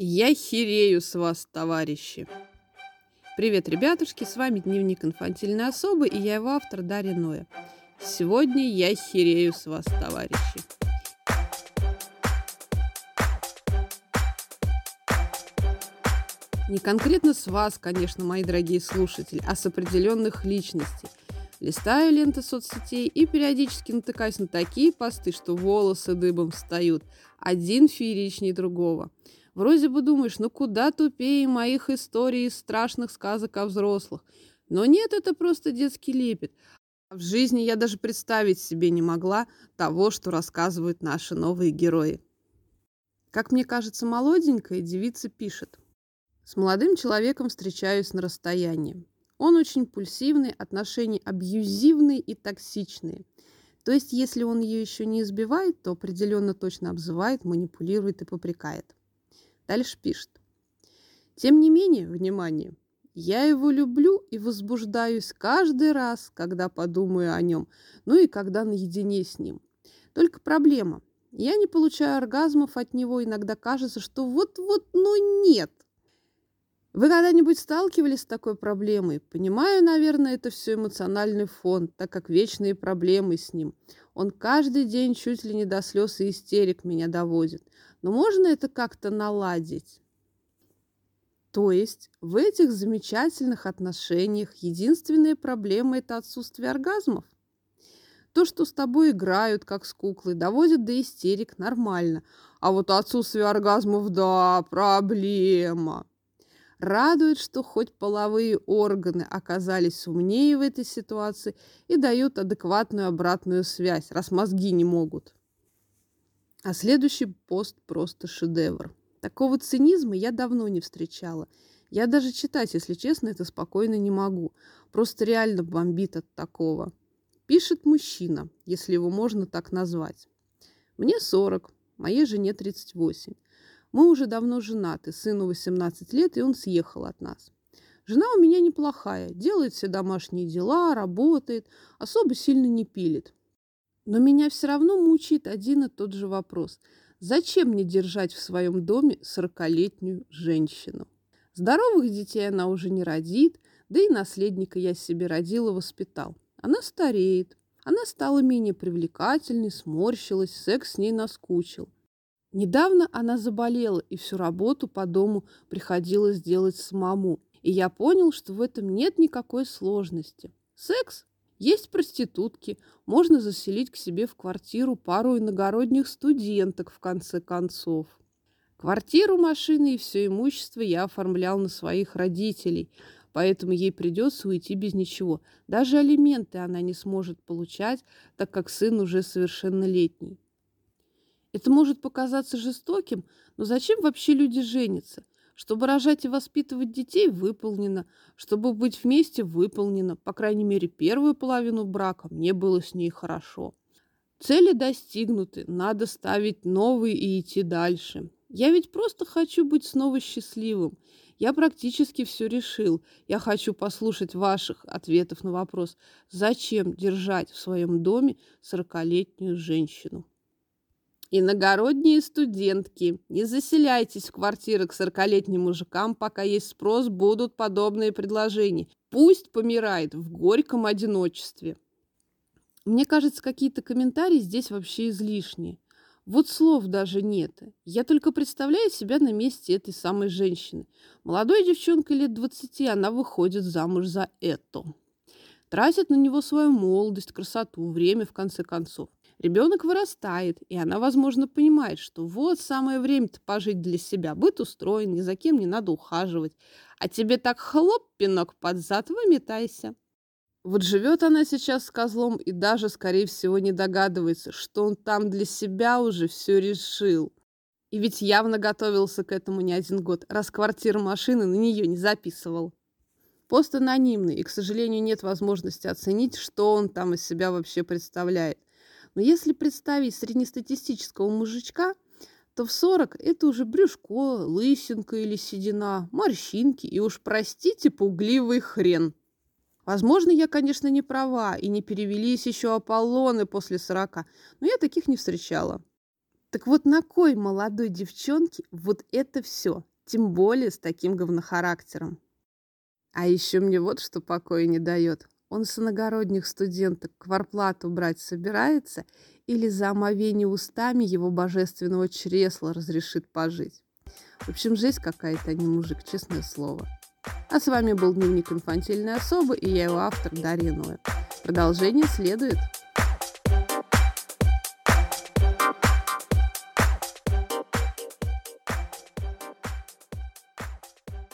Я херею с вас, товарищи! Привет, ребятушки, с вами Дневник инфантильной особы и я его автор Дарья Ноя. Сегодня я херею с вас, товарищи. Не конкретно с вас, конечно, мои дорогие слушатели, а с определенных личностей. Листаю ленты соцсетей и периодически натыкаюсь на такие посты, что волосы дыбом встают. Один фееричнее другого. Вроде бы думаешь, ну куда тупее моих историй из страшных сказок о взрослых. Но нет, это просто детский лепет. В жизни я даже представить себе не могла того, что рассказывают наши новые герои. Как мне кажется, молоденькая девица пишет. С молодым человеком встречаюсь на расстоянии. Он очень пульсивный, отношения абьюзивные и токсичные. То есть, если он ее еще не избивает, то определенно точно обзывает, манипулирует и попрекает. Дальше пишет. Тем не менее, внимание, я его люблю и возбуждаюсь каждый раз, когда подумаю о нем, ну и когда наедине с ним. Только проблема. Я не получаю оргазмов от него, иногда кажется, что вот-вот, ну нет. Вы когда-нибудь сталкивались с такой проблемой? Понимаю, наверное, это все эмоциональный фон, так как вечные проблемы с ним. Он каждый день чуть ли не до слез и истерик меня доводит. Но можно это как-то наладить? То есть в этих замечательных отношениях единственная проблема – это отсутствие оргазмов? То, что с тобой играют, как с куклой, доводят до истерик, нормально. А вот отсутствие оргазмов – да, проблема. Радует, что хоть половые органы оказались умнее в этой ситуации и дают адекватную обратную связь, раз мозги не могут. А следующий пост просто шедевр. Такого цинизма я давно не встречала. Я даже читать, если честно, это спокойно не могу. Просто реально бомбит от такого. Пишет мужчина, если его можно так назвать. Мне 40, моей жене 38. Мы уже давно женаты, сыну 18 лет, и он съехал от нас. Жена у меня неплохая, делает все домашние дела, работает, особо сильно не пилит. Но меня все равно мучает один и тот же вопрос. Зачем мне держать в своем доме сорокалетнюю женщину? Здоровых детей она уже не родит, да и наследника я себе родила, воспитал. Она стареет. Она стала менее привлекательной, сморщилась, секс с ней наскучил. Недавно она заболела, и всю работу по дому приходилось делать самому. И я понял, что в этом нет никакой сложности. Секс есть проститутки, можно заселить к себе в квартиру пару иногородних студенток, в конце концов. Квартиру, машины и все имущество я оформлял на своих родителей, поэтому ей придется уйти без ничего. Даже алименты она не сможет получать, так как сын уже совершеннолетний. Это может показаться жестоким, но зачем вообще люди женятся? Чтобы рожать и воспитывать детей – выполнено. Чтобы быть вместе – выполнено. По крайней мере, первую половину брака мне было с ней хорошо. Цели достигнуты, надо ставить новые и идти дальше. Я ведь просто хочу быть снова счастливым. Я практически все решил. Я хочу послушать ваших ответов на вопрос, зачем держать в своем доме сорокалетнюю женщину. Иногородние студентки, не заселяйтесь в квартиры к сорокалетним мужикам, пока есть спрос, будут подобные предложения. Пусть помирает в горьком одиночестве. Мне кажется, какие-то комментарии здесь вообще излишние. Вот слов даже нет. Я только представляю себя на месте этой самой женщины. Молодой девчонкой лет 20, она выходит замуж за это. Тратит на него свою молодость, красоту, время, в конце концов. Ребенок вырастает, и она, возможно, понимает, что вот самое время-то пожить для себя. Быт устроен, ни за кем не надо ухаживать. А тебе так хлоп, пинок под зад, выметайся. Вот живет она сейчас с козлом и даже, скорее всего, не догадывается, что он там для себя уже все решил. И ведь явно готовился к этому не один год, раз квартира машины на нее не записывал. Пост анонимный, и, к сожалению, нет возможности оценить, что он там из себя вообще представляет. Но если представить среднестатистического мужичка, то в 40 это уже брюшко, лысинка или седина, морщинки и уж, простите, пугливый хрен. Возможно, я, конечно, не права, и не перевелись еще Аполлоны после 40, но я таких не встречала. Так вот на кой молодой девчонке вот это все, тем более с таким говнохарактером? А еще мне вот что покоя не дает. Он с иногородних студенток кварплату брать собирается или за омовение устами его божественного чресла разрешит пожить. В общем, жесть какая-то, а не мужик, честное слово. А с вами был Дневник инфантильной особы и я его автор Дарья Ноя. Продолжение следует.